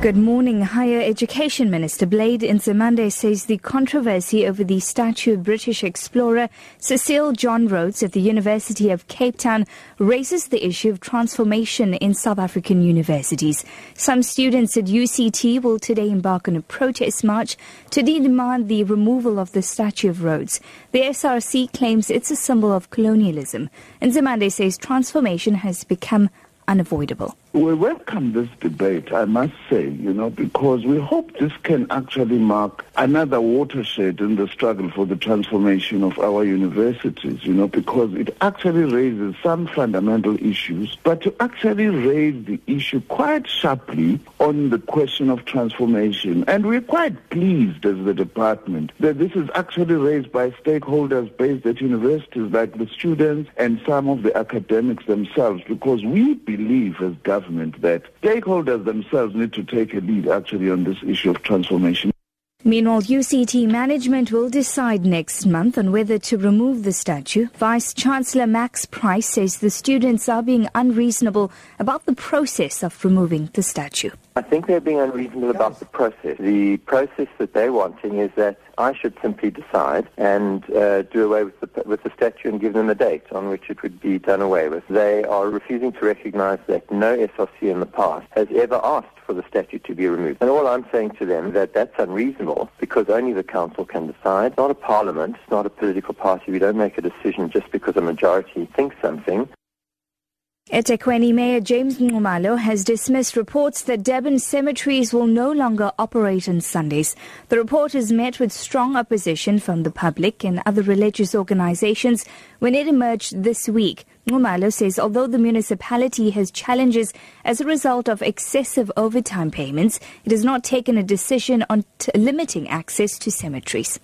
Good morning. Higher Education Minister Blade Nzimande says the controversy over the statue of British explorer Cecil John Rhodes at the University of Cape Town raises the issue of transformation in South African universities. Some students at UCT will today embark on a protest march to demand the removal of the statue of Rhodes. The SRC claims it's a symbol of colonialism. Nzimande says transformation has become unavoidable. We welcome this debate, I must say, you know, because we hope this can actually mark another watershed in the struggle for the transformation of our universities, you know, because it actually raises some fundamental issues, but to actually raise the issue quite sharply on the question of transformation. And we're quite pleased as the department that this is actually raised by stakeholders based at universities like the students and some of the academics themselves, because we believe as government government that stakeholders themselves need to take a lead actually on this issue of transformation. Meanwhile, UCT management will decide next month on whether to remove the statue. Vice Chancellor Max Price says the students are being unreasonable about the process of removing the statue. I think they're being unreasonable about the process. The process that they're wanting is that I should simply decide and uh, do away with the, with the statue and give them a date on which it would be done away with. They are refusing to recognize that no SRC in the past has ever asked for the statue to be removed. And all I'm saying to them is that that's unreasonable because only the council can decide. It's not a parliament, it's not a political party. We don't make a decision just because a majority thinks something. eThekwini Mayor James Nxumalo has dismissed reports that Durban cemeteries will no longer operate on Sundays. The report has met with strong opposition from the public and other religious organizations when it emerged this week. Nxumalo says although the municipality has challenges as a result of excessive overtime payments, it has not taken a decision on t- limiting access to cemeteries.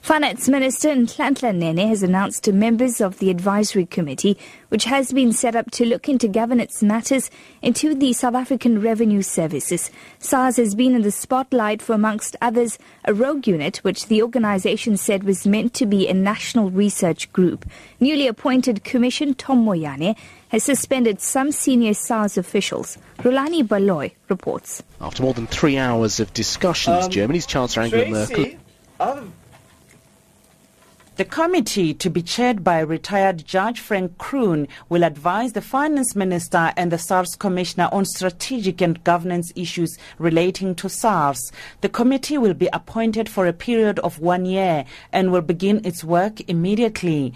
Finance Minister Nhlanhla Nene has announced to members of the advisory committee, which has been set up to look into governance matters into the South African Revenue Services. SARS has been in the spotlight for, amongst others, a rogue unit which the organization said was meant to be a national research group. Newly appointed Commission Tom Moyane has suspended some senior SARS officials. Rulani Baloy reports. After more than three hours of discussions, um, Germany's Chancellor Angela Tracy, Merkel. The committee, to be chaired by retired Judge Frank Kroon, will advise the Finance Minister and the SARS Commissioner on strategic and governance issues relating to SARS. The committee will be appointed for a period of one year and will begin its work immediately.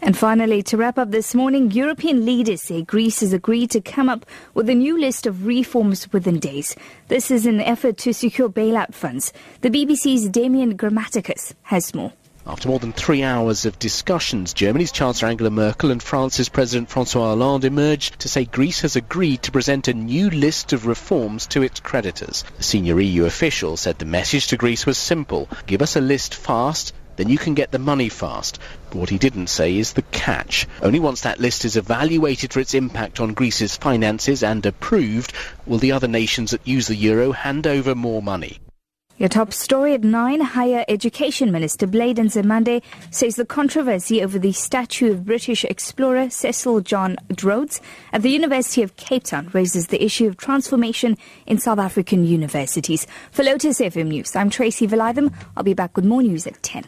And finally, to wrap up this morning, European leaders say Greece has agreed to come up with a new list of reforms within days. This is an effort to secure bailout funds. The BBC's Damian Grammaticas has more. After more than three hours of discussions, Germany's Chancellor Angela Merkel and France's President Francois Hollande emerged to say Greece has agreed to present a new list of reforms to its creditors. The senior EU official said the message to Greece was simple. Give us a list fast then you can get the money fast. But what he didn't say is the catch. Only once that list is evaluated for its impact on Greece's finances and approved will the other nations that use the euro hand over more money. Your top story at 9, Higher Education Minister Blade Nzimande says the controversy over the statue of British explorer Cecil John Rhodes at the University of Cape Town raises the issue of transformation in South African universities. For Lotus FM News, I'm Tracy Valaydham. I'll be back with more news at 10.